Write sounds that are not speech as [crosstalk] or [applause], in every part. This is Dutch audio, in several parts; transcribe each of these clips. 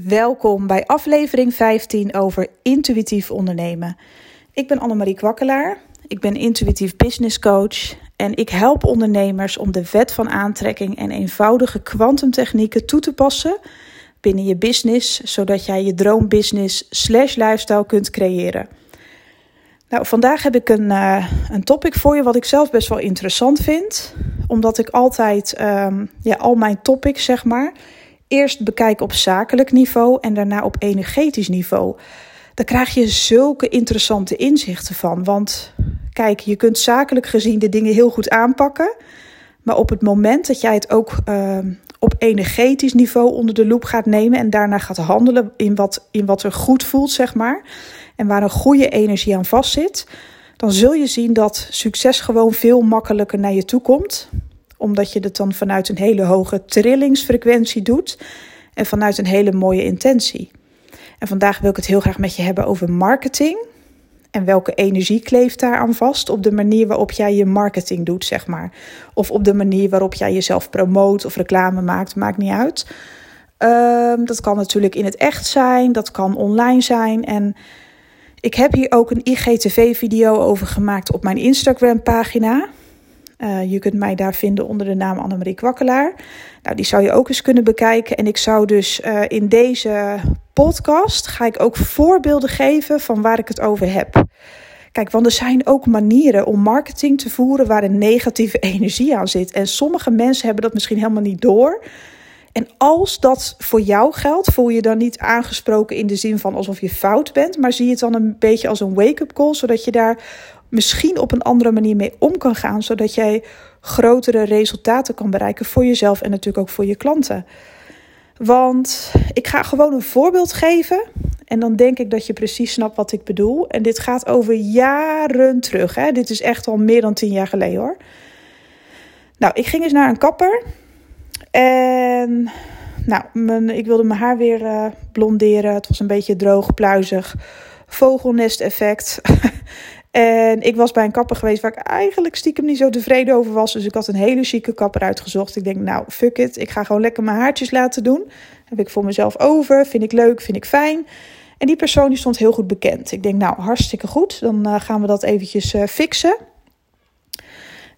Welkom bij aflevering 15 over intuïtief ondernemen. Ik ben Annemarie Kwakkelaar. Ik ben intuïtief business coach en ik help ondernemers om de wet van aantrekking en eenvoudige kwantumtechnieken toe te passen binnen je business, zodat jij je droombusiness slash lifestyle kunt creëren. Nou, vandaag heb ik een, uh, een topic voor je wat ik zelf best wel interessant vind, omdat ik altijd um, ja, al mijn topics zeg maar eerst bekijken op zakelijk niveau en daarna op energetisch niveau. Daar krijg je zulke interessante inzichten van. Want kijk, je kunt zakelijk gezien de dingen heel goed aanpakken. Maar op het moment dat jij het ook uh, op energetisch niveau onder de loep gaat nemen en daarna gaat handelen in wat, in wat er goed voelt, zeg maar. En waar een goede energie aan vastzit, dan zul je zien dat succes gewoon veel makkelijker naar je toe komt omdat je het dan vanuit een hele hoge trillingsfrequentie doet en vanuit een hele mooie intentie. En vandaag wil ik het heel graag met je hebben over marketing. En welke energie kleeft daar aan vast op de manier waarop jij je marketing doet, zeg maar. Of op de manier waarop jij jezelf promoot of reclame maakt, maakt niet uit. Um, dat kan natuurlijk in het echt zijn, dat kan online zijn. En ik heb hier ook een IGTV-video over gemaakt op mijn Instagram-pagina. Uh, je kunt mij daar vinden onder de naam Annemarie Kwakkelaar. Nou, die zou je ook eens kunnen bekijken. En ik zou dus uh, in deze podcast ga ik ook voorbeelden geven van waar ik het over heb. Kijk, want er zijn ook manieren om marketing te voeren waar een negatieve [laughs] energie aan zit. En sommige mensen hebben dat misschien helemaal niet door. En als dat voor jou geldt, voel je dan niet aangesproken in de zin van alsof je fout bent, maar zie je het dan een beetje als een wake-up call, zodat je daar misschien op een andere manier mee om kan gaan, zodat jij grotere resultaten kan bereiken voor jezelf en natuurlijk ook voor je klanten. Want ik ga gewoon een voorbeeld geven en dan denk ik dat je precies snapt wat ik bedoel. En dit gaat over jaren terug. Hè? Dit is echt al meer dan tien jaar geleden hoor. Nou, ik ging eens naar een kapper en nou, ik wilde mijn haar weer uh, blonderen. Het was een beetje droog, pluizig, vogelnest effect. [laughs] En ik was bij een kapper geweest waar ik eigenlijk stiekem niet zo tevreden over was. Dus ik had een hele chique kapper uitgezocht. Ik denk, nou, fuck it. Ik ga gewoon lekker mijn haartjes laten doen. Heb ik voor mezelf over. Vind ik leuk, vind ik fijn. En die persoon die stond heel goed bekend. Ik denk, nou, hartstikke goed. Dan uh, gaan we dat eventjes uh, fixen.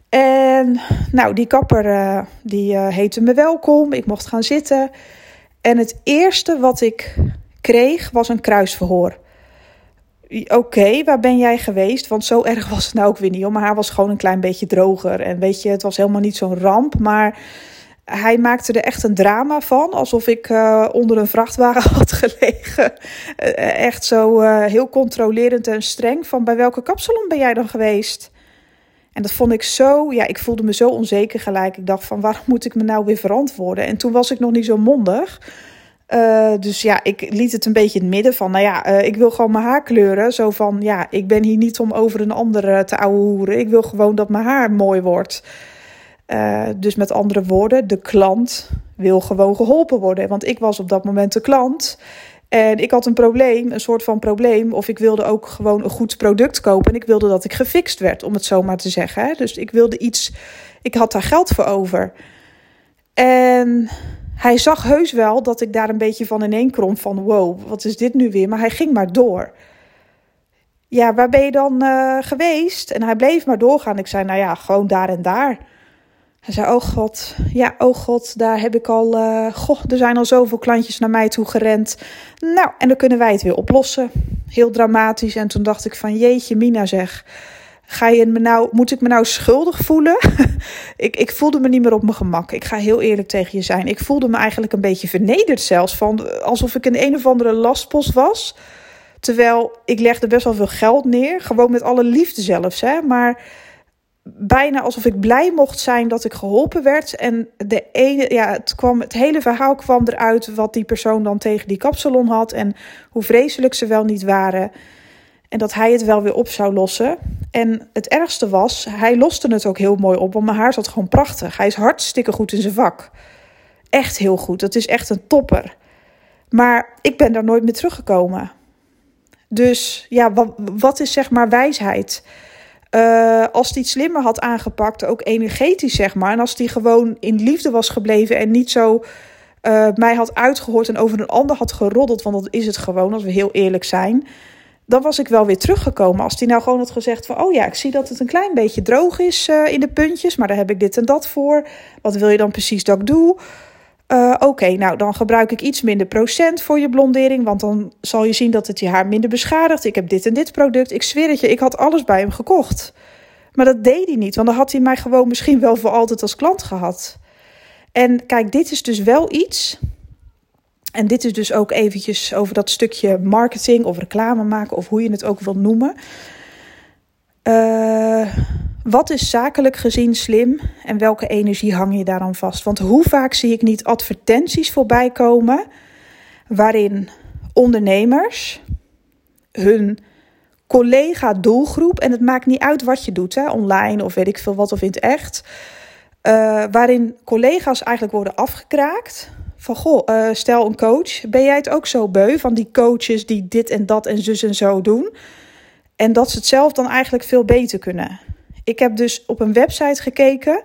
En nou, die kapper uh, die heette me welkom. Ik mocht gaan zitten. En het eerste wat ik kreeg was een kruisverhoor oké, waar ben jij geweest? Want zo erg [laughs] was het nou ook weer niet. Maar haar was gewoon een klein beetje droger. En weet je, het was helemaal niet zo'n ramp. Maar hij maakte er echt een drama van. Alsof ik uh, onder een vrachtwagen [laughs] had gelegen. Uh, echt zo heel controlerend en streng. Van bij welke kapsalon ben jij dan geweest? En dat vond ik zo, ja, ik voelde me zo onzeker gelijk. Ik dacht van, waarom moet ik me nou weer verantwoorden? En toen was ik nog niet zo mondig. Uh, dus ja, ik liet het een beetje in het midden van, nou ja, uh, ik wil gewoon mijn haar kleuren. Zo van, ja, ik ben hier niet om over een ander te ouwehoeren. Ik wil gewoon dat mijn haar mooi wordt. Dus met andere woorden, de klant wil gewoon geholpen worden. Want ik was op dat moment de klant. En ik had een probleem, een soort van probleem. Of ik wilde ook gewoon een goed product kopen. En ik wilde dat ik gefixt werd, om het zo maar te zeggen. Hè? Dus ik wilde iets, ik had daar geld voor over. En hij zag heus wel dat ik daar een beetje van ineen kromp van wow, wat is dit nu weer? Maar hij ging maar door. Ja, waar ben je dan uh, geweest? En hij bleef maar doorgaan. Ik zei, nou ja, gewoon daar en daar. Hij zei, oh god, ja, oh god, daar heb ik al, uh, goh, er zijn al zoveel klantjes naar mij toe gerend. Nou, en dan kunnen wij het weer oplossen. Heel dramatisch. En toen dacht ik van, jeetje mina zeg, Ga je me nou, moet ik me nou schuldig voelen? [laughs] ik, ik voelde me niet meer op mijn gemak. Ik ga heel eerlijk tegen je zijn. Ik voelde me eigenlijk een beetje vernederd zelfs. Van, alsof ik een een of andere lastpost was. Terwijl ik legde best wel veel geld neer. Gewoon met alle liefde zelfs. Hè? Maar bijna alsof ik blij mocht zijn dat ik geholpen werd. En de ene, ja, het, kwam, het hele verhaal kwam eruit wat die persoon dan tegen die kapsalon had. En hoe vreselijk ze wel niet waren. En dat hij het wel weer op zou lossen. En het ergste was, hij loste het ook heel mooi op, want mijn haar zat gewoon prachtig. Hij is hartstikke goed in zijn vak. Echt heel goed. Dat is echt een topper. Maar ik ben daar nooit meer teruggekomen. Dus ja, wat, wat is zeg maar wijsheid? Uh, als hij het slimmer had aangepakt, ook energetisch zeg maar. En als hij gewoon in liefde was gebleven en niet zo uh, mij had uitgehoord en over een ander had geroddeld, want dat is het gewoon, als we heel eerlijk zijn. Dan was ik wel weer teruggekomen. Als die nou gewoon had gezegd van, oh ja, ik zie dat het een klein beetje droog is uh, in de puntjes, maar daar heb ik dit en dat voor. Wat wil je dan precies dat ik doe? Uh, Oké, nou dan gebruik ik iets minder procent voor je blondering, want dan zal je zien dat het je haar minder beschadigt. Ik heb dit en dit product. Ik zweer het je, ik had alles bij hem gekocht. Maar dat deed hij niet, want dan had hij mij gewoon misschien wel voor altijd als klant gehad. En kijk, dit is dus wel iets. En dit is dus ook eventjes over dat stukje marketing of reclame maken of hoe je het ook wil noemen. Uh, wat is zakelijk gezien slim en welke energie hang je daar dan vast? Want hoe vaak zie ik niet advertenties voorbij komen waarin ondernemers hun collega-doelgroep, en het maakt niet uit wat je doet, hè, online of weet ik veel wat of in het echt, uh, waarin collega's eigenlijk worden afgekraakt. Van goh, uh, stel een coach, ben jij het ook zo beu van die coaches die dit en dat en zus en zo doen? En dat ze het zelf dan eigenlijk veel beter kunnen. Ik heb dus op een website gekeken.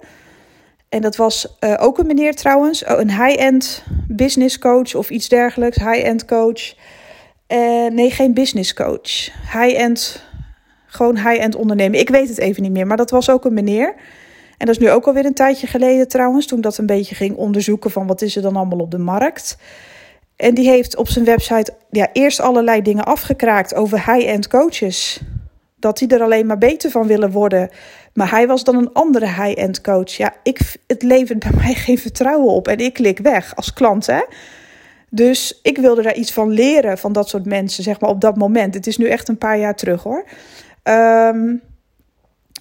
En dat was uh, ook een meneer trouwens, oh, een high-end business coach of iets dergelijks, high-end coach. Uh, nee, geen business coach. High-end, gewoon high-end ondernemen. Ik weet het even niet meer, maar dat was ook een meneer. En dat is nu ook alweer een tijdje geleden trouwens, toen dat een beetje ging onderzoeken van wat is er dan allemaal op de markt. En die heeft op zijn website ja, eerst allerlei dingen afgekraakt over high-end coaches. Dat die er alleen maar beter van willen worden. Maar hij was dan een andere high-end coach. Ja, ik, het levert bij mij geen vertrouwen op. En ik klik weg als klant, hè. Dus ik wilde daar iets van leren van dat soort mensen, zeg maar op dat moment. Het is nu echt een paar jaar terug, hoor. Um,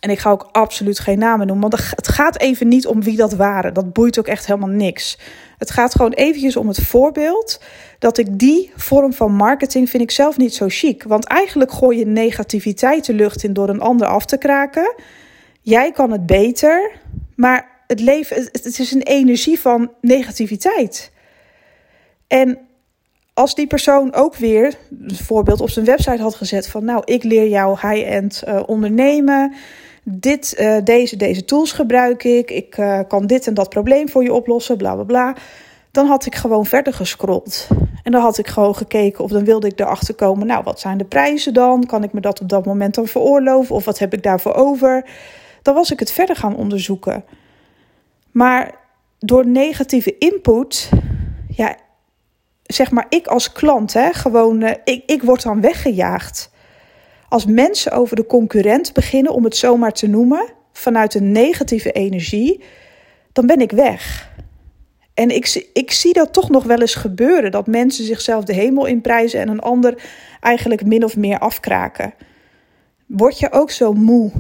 en ik ga ook absoluut geen namen noemen, want het gaat even niet om wie dat waren. Dat boeit ook echt helemaal niks. Het gaat gewoon eventjes om het voorbeeld dat ik die vorm van marketing vind ik zelf niet zo chic. Want eigenlijk gooi je negativiteit de lucht in door een ander af te kraken. Jij kan het beter, maar het leven, het is een energie van negativiteit. En als die persoon ook weer, voorbeeld op zijn website had gezet van, nou, ik leer jou high-end uh, ondernemen dit, uh, deze, deze tools gebruik ik. Ik uh, kan dit en dat probleem voor je oplossen, bla bla bla. Dan had ik gewoon verder gescrolld. En dan had ik gewoon gekeken of dan wilde ik erachter komen. Nou, wat zijn de prijzen dan? Kan ik me dat op dat moment dan veroorloven? Of wat heb ik daarvoor over? Dan was ik het verder gaan onderzoeken. Maar door negatieve input, ja, zeg maar ik als klant, hè, gewoon, uh, ik, ik word dan weggejaagd. Als mensen over de concurrent beginnen, om het zomaar te noemen, vanuit een negatieve energie, dan ben ik weg. En ik, ik zie dat toch nog wel eens gebeuren: dat mensen zichzelf de hemel inprijzen en een ander eigenlijk min of meer afkraken. Word je ook zo moe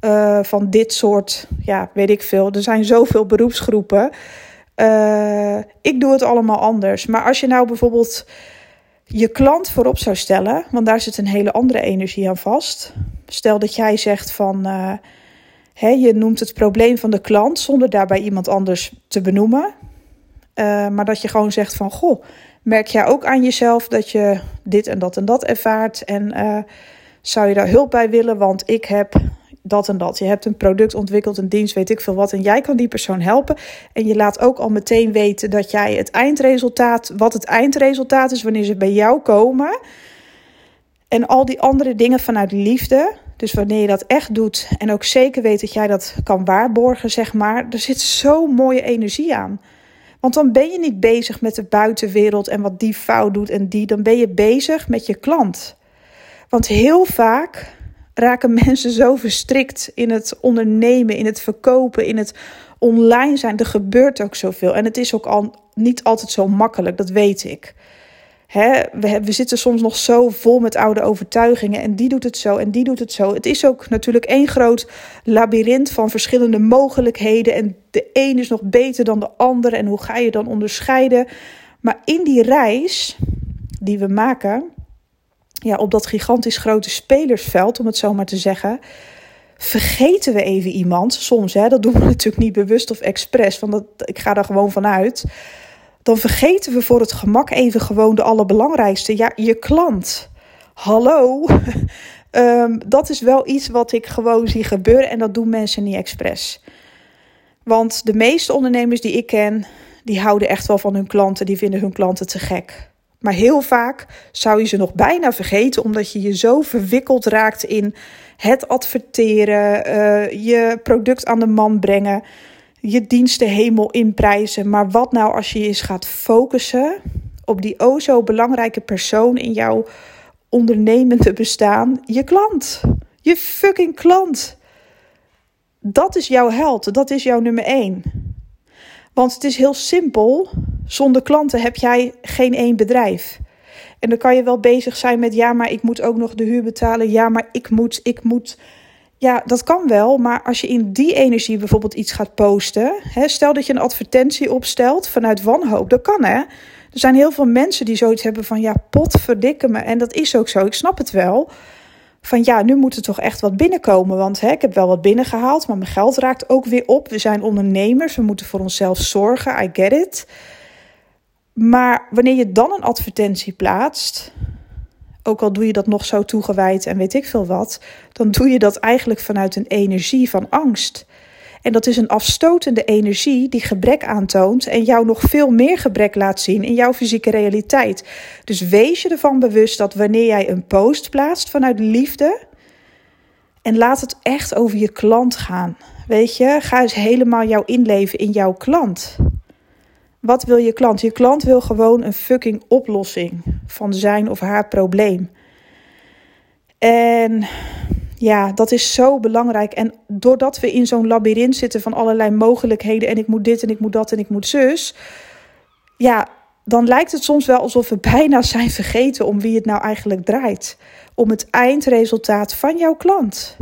uh, van dit soort, ja, weet ik veel. Er zijn zoveel beroepsgroepen. Uh, ik doe het allemaal anders. Maar als je nou bijvoorbeeld je klant voorop zou stellen, want daar zit een hele andere energie aan vast. Stel dat jij zegt van, uh, hè, je noemt het probleem van de klant zonder daarbij iemand anders te benoemen. Uh, maar dat je gewoon zegt van, goh, merk jij ook aan jezelf dat je dit en dat en dat ervaart? En uh, zou je daar hulp bij willen? Want ik heb dat en dat. Je hebt een product ontwikkeld, een dienst, weet ik veel wat. En jij kan die persoon helpen. En je laat ook al meteen weten dat jij het eindresultaat, wat het eindresultaat is wanneer ze bij jou komen. En al die andere dingen vanuit liefde. Dus wanneer je dat echt doet en ook zeker weet dat jij dat kan waarborgen, zeg maar. Er zit zo'n mooie energie aan. Want dan ben je niet bezig met de buitenwereld en wat die fout doet en die. Dan ben je bezig met je klant. Want heel vaak raken mensen zo verstrikt in het ondernemen, in het verkopen, in het online zijn. Er gebeurt ook zoveel. En het is ook al niet altijd zo makkelijk, dat weet ik. Hè, we, we zitten soms nog zo vol met oude overtuigingen. En die doet het zo en die doet het zo. Het is ook natuurlijk één groot labyrint van verschillende mogelijkheden. En de een is nog beter dan de ander. En hoe ga je dan onderscheiden? Maar in die reis die we maken, ja, op dat gigantisch grote spelersveld, om het zo maar te zeggen, vergeten we even iemand. Soms, hè, dat doen we [laughs] natuurlijk niet bewust of expres, want dat, ik ga daar gewoon vanuit. Dan vergeten we voor het gemak even gewoon de allerbelangrijkste. Ja, je klant. Hallo. um, [laughs] dat is wel iets wat ik gewoon zie gebeuren en dat doen mensen niet expres. Want de meeste ondernemers die ik ken, die houden echt wel van hun klanten, die vinden hun klanten te gek. Maar heel vaak zou je ze nog bijna vergeten, omdat je je zo verwikkeld raakt in het adverteren, uh, je product aan de man brengen, je diensten hemel inprijzen. Maar wat nou als je eens gaat focussen op die o zo belangrijke persoon in jouw ondernemende bestaan, je klant. Je fucking klant. Dat is jouw held, dat is jouw nummer één. Want het is heel simpel. Zonder klanten heb jij geen één bedrijf. En dan kan je wel bezig zijn met ja, maar ik moet ook nog de huur betalen. Ja, maar ik moet, ik moet. Ja, dat kan wel. Maar als je in die energie bijvoorbeeld iets gaat posten. Hè, stel dat je een advertentie opstelt vanuit wanhoop. Dat kan hè. Er zijn heel veel mensen die zoiets hebben van ja, pot verdikken me. En dat is ook zo. Ik snap het wel van ja, nu moet er toch echt wat binnenkomen. Want hè, ik heb wel wat binnengehaald, maar mijn geld raakt ook weer op. We zijn ondernemers, we moeten voor onszelf zorgen. I get it. Maar wanneer je dan een advertentie plaatst, ook al doe je dat nog zo toegewijd en weet ik veel wat, dan doe je dat eigenlijk vanuit een energie van angst. En dat is een afstotende energie die gebrek aantoont en jou nog veel meer gebrek laat zien in jouw fysieke realiteit. Dus wees je ervan bewust dat wanneer jij een post plaatst vanuit liefde, en laat het echt over je klant gaan. Weet je, ga eens helemaal jouw inleven in jouw klant. Wat wil je klant? Je klant wil gewoon een fucking oplossing van zijn of haar probleem. En ja, dat is zo belangrijk. En doordat we in zo'n labyrint zitten van allerlei mogelijkheden en ik moet dit en ik moet dat en ik moet zus. Ja, dan lijkt het soms wel alsof we bijna zijn vergeten om wie het nou eigenlijk draait. Om het eindresultaat van jouw klant.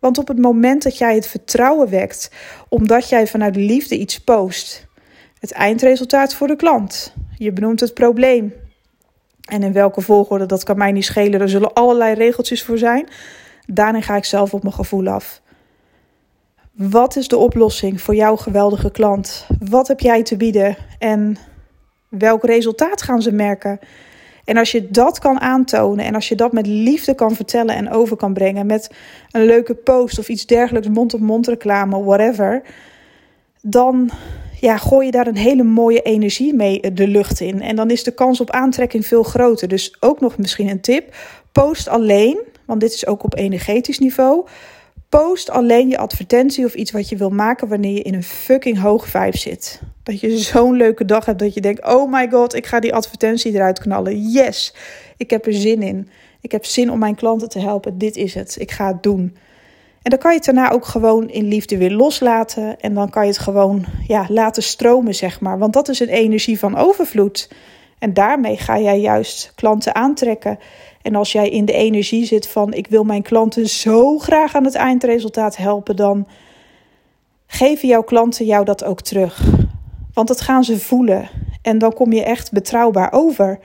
Want op het moment dat jij het vertrouwen wekt, omdat jij vanuit liefde iets post, het eindresultaat voor de klant. Je benoemt het probleem. En in welke volgorde, dat kan mij niet schelen. Er zullen allerlei regeltjes voor zijn. Daarin ga ik zelf op mijn gevoel af. Wat is de oplossing voor jouw geweldige klant? Wat heb jij te bieden en welk resultaat gaan ze merken? En als je dat kan aantonen en als je dat met liefde kan vertellen en over kan brengen met een leuke post of iets dergelijks, mond-op-mond reclame, whatever, dan ja, gooi je daar een hele mooie energie mee de lucht in. En dan is de kans op aantrekking veel groter. Dus ook nog misschien een tip: post alleen want dit is ook op energetisch niveau. Post alleen je advertentie of iets wat je wil maken wanneer je in een fucking hoog vibe zit. Dat je zo'n leuke dag hebt dat je denkt: oh my god, ik ga die advertentie eruit knallen. Yes, ik heb er zin in. Ik heb zin om mijn klanten te helpen. Dit is het. Ik ga het doen. En dan kan je het daarna ook gewoon in liefde weer loslaten. En dan kan je het gewoon ja, laten stromen, zeg maar. Want dat is een energie van overvloed. En daarmee ga jij juist klanten aantrekken. En als jij in de energie zit van ik wil mijn klanten zo graag aan het eindresultaat helpen, dan geven jouw klanten jou dat ook terug. Want dat gaan ze voelen. En dan kom je echt betrouwbaar over.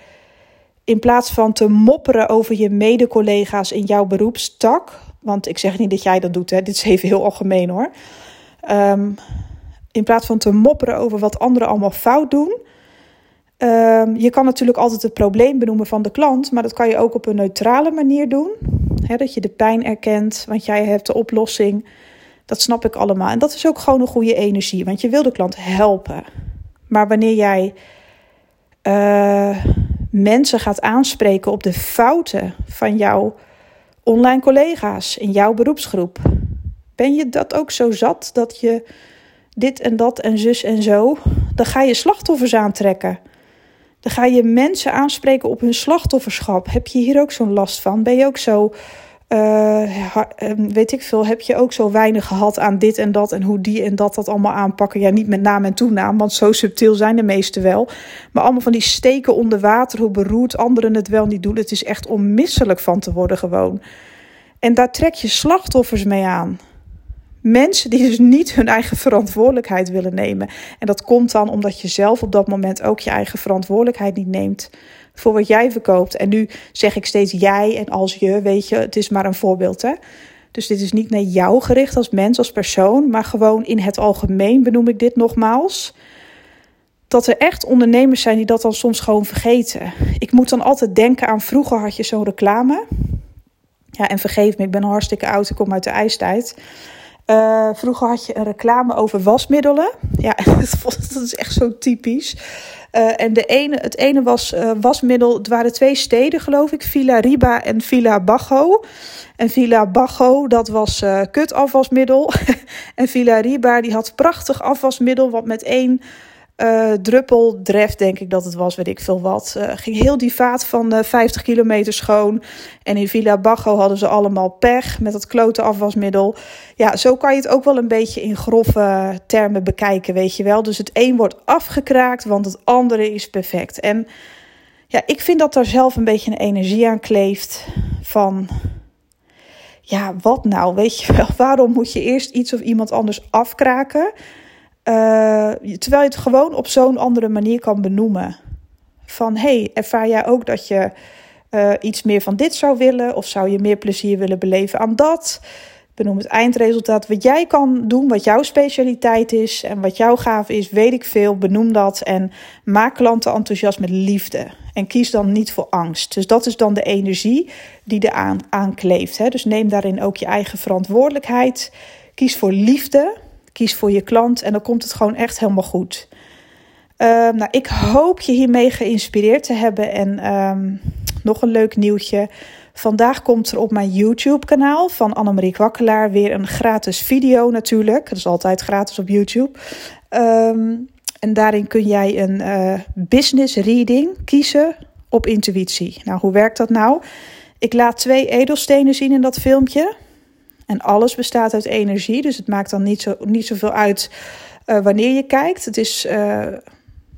In plaats van te mopperen over je mede-collega's in jouw beroepstak. Want ik zeg niet dat jij dat doet, hè. dit is even heel algemeen hoor. Um, in plaats van te mopperen over wat anderen allemaal fout doen, Ehm, je kan natuurlijk altijd het probleem benoemen van de klant, maar dat kan je ook op een neutrale manier doen. dat je de pijn erkent, want jij hebt de oplossing. Dat snap ik allemaal. En dat is ook gewoon een goede energie, want je wil de klant helpen. Maar wanneer jij uh, mensen gaat aanspreken op de fouten van jouw online collega's in jouw beroepsgroep, ben je dat ook zo zat dat je dit en dat en zus en zo, dan ga je slachtoffers aantrekken. Dan ga je mensen aanspreken op hun slachtofferschap. Heb je hier ook zo'n last van? Ben je ook zo, uh, weet ik veel, heb je ook zo weinig gehad aan dit en dat en hoe die en dat dat allemaal aanpakken? Ja, niet met naam en toenaam, want zo subtiel zijn de meesten wel. Maar allemaal van die steken onder water, hoe beroerd anderen het wel niet doen. Het is echt onmisselijk van te worden gewoon. En daar trek je slachtoffers mee aan. Mensen die dus niet hun eigen verantwoordelijkheid willen nemen. En dat komt dan omdat je zelf op dat moment ook je eigen verantwoordelijkheid niet neemt voor wat jij verkoopt. En nu zeg ik steeds jij en als je, weet je, het is maar een voorbeeld hè. Dus dit is niet naar jou gericht als mens, als persoon, maar gewoon in het algemeen benoem ik dit nogmaals. Dat er echt ondernemers zijn die dat dan soms gewoon vergeten. Ik moet dan altijd denken aan vroeger had je zo'n reclame. Ja, en vergeef me, ik ben hartstikke oud, ik kom uit de ijstijd. Uh, vroeger had je een reclame over wasmiddelen. Ja, [laughs] dat is echt zo typisch. Uh, en de ene, het ene was uh, wasmiddel. Het waren twee steden, geloof ik: Villa Riba en Villa Bago. En Villa Bago, dat was kutafwasmiddel. [laughs] en Villa Riba, die had prachtig afwasmiddel, wat met één uh, druppel, dref denk ik dat het was, weet ik veel wat. Uh, ging heel die vaat van uh, 50 kilometer schoon. En in Villa Bago hadden ze allemaal pech met dat klote afwasmiddel. Ja, zo kan je het ook wel een beetje in grove termen bekijken, weet je wel. Dus het een wordt afgekraakt, want het andere is perfect. En ja, ik vind dat daar zelf een beetje een energie aan kleeft van... Ja, wat nou? Weet je wel, [laughs] waarom moet je eerst iets of iemand anders afkraken... Uh, terwijl je het gewoon op zo'n andere manier kan benoemen. Van hey, ervaar jij ook dat je uh, iets meer van dit zou willen? Of zou je meer plezier willen beleven aan dat? Benoem het eindresultaat. Wat jij kan doen, wat jouw specialiteit is en wat jouw gave is, weet ik veel. Benoem dat en maak klanten enthousiast met liefde. En kies dan niet voor angst. Dus dat is dan de energie die er aan. Hè? Dus neem daarin ook je eigen verantwoordelijkheid. Kies voor liefde Kies voor je klant en dan komt het gewoon echt helemaal goed. Uh, nou, ik hoop je hiermee geïnspireerd te hebben. En um, nog een leuk nieuwtje. Vandaag komt er op mijn YouTube-kanaal van Annemarie Kwakkelaar weer een gratis video natuurlijk. Dat is altijd gratis op YouTube. Um, en daarin kun jij een uh, business reading kiezen op intuïtie. Nou, hoe werkt dat nou? Ik laat twee edelstenen zien in dat filmpje. En alles bestaat uit energie, dus het maakt dan niet, zo, niet zoveel uit uh, wanneer je kijkt. Het is uh,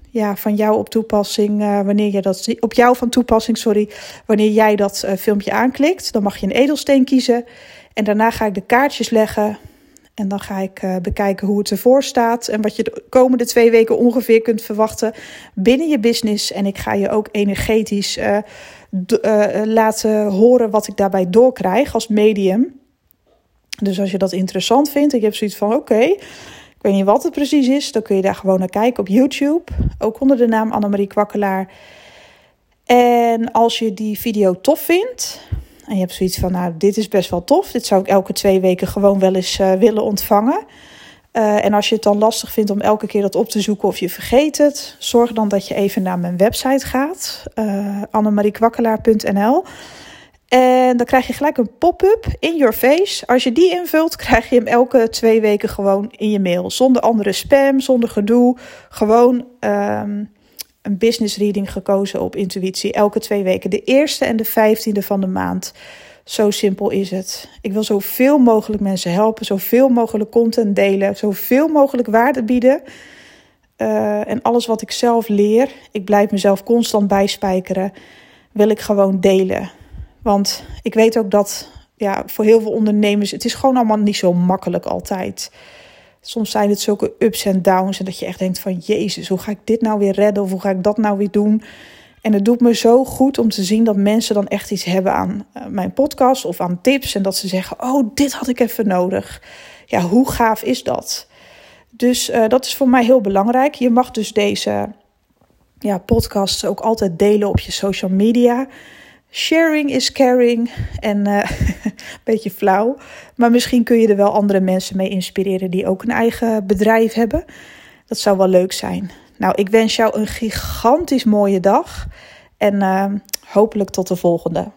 ja, van jou op toepassing, uh, wanneer je dat op jou van toepassing, sorry, wanneer jij dat filmpje aanklikt. Dan mag je een edelsteen kiezen en daarna ga ik de kaartjes leggen. En dan ga ik bekijken hoe het ervoor staat en wat je de komende twee weken ongeveer kunt verwachten binnen je business. En ik ga je ook energetisch laten horen wat ik daarbij doorkrijg als medium. Dus als je dat interessant vindt, ik heb zoiets van: oké, ik weet niet wat het precies is, dan kun je daar gewoon naar kijken op YouTube. Ook onder de naam Annemarie Kwakkelaar. En als je die video tof vindt. En je hebt zoiets van, nou, dit is best wel tof. Dit zou ik elke twee weken gewoon wel eens uh, willen ontvangen. Uh, en als je het dan lastig vindt om elke keer dat op te zoeken of je vergeet het, zorg dan dat je even naar mijn website gaat, uh, annemariekwakkelaar.nl. En dan krijg je gelijk een pop-up in your face. Als je die invult, krijg je hem elke twee weken gewoon in je mail. Zonder andere spam, zonder gedoe. Gewoon um, een business reading gekozen op intuïtie. Elke twee weken. De eerste en de vijftiende van de maand. Zo simpel is het. Ik wil zoveel mogelijk mensen helpen. Zoveel mogelijk content delen. Zoveel mogelijk waarde bieden. Uh, en alles wat ik zelf leer, ik blijf mezelf constant bijspijkeren, wil ik gewoon delen. Want ik weet ook dat ja, voor heel veel ondernemers, het is gewoon allemaal niet zo makkelijk altijd. Soms zijn het zulke ups en downs en dat je echt denkt van Jezus, hoe ga ik dit nou weer redden of hoe ga ik dat nou weer doen? En het doet me zo goed om te zien dat mensen dan echt iets hebben aan eh, mijn podcast of aan tips. En dat ze zeggen, oh, dit had ik even nodig. Ja, hoe gaaf is dat? Dus uh, dat is voor mij heel belangrijk. Je mag dus deze ja, podcast ook altijd delen op je social media. Sharing is caring. En uh, [laughs] een beetje flauw. Maar misschien kun je er wel andere mensen mee inspireren die ook een eigen bedrijf hebben. Dat zou wel leuk zijn. Nou, ik wens jou een gigantisch mooie dag. En uh, hopelijk tot de volgende.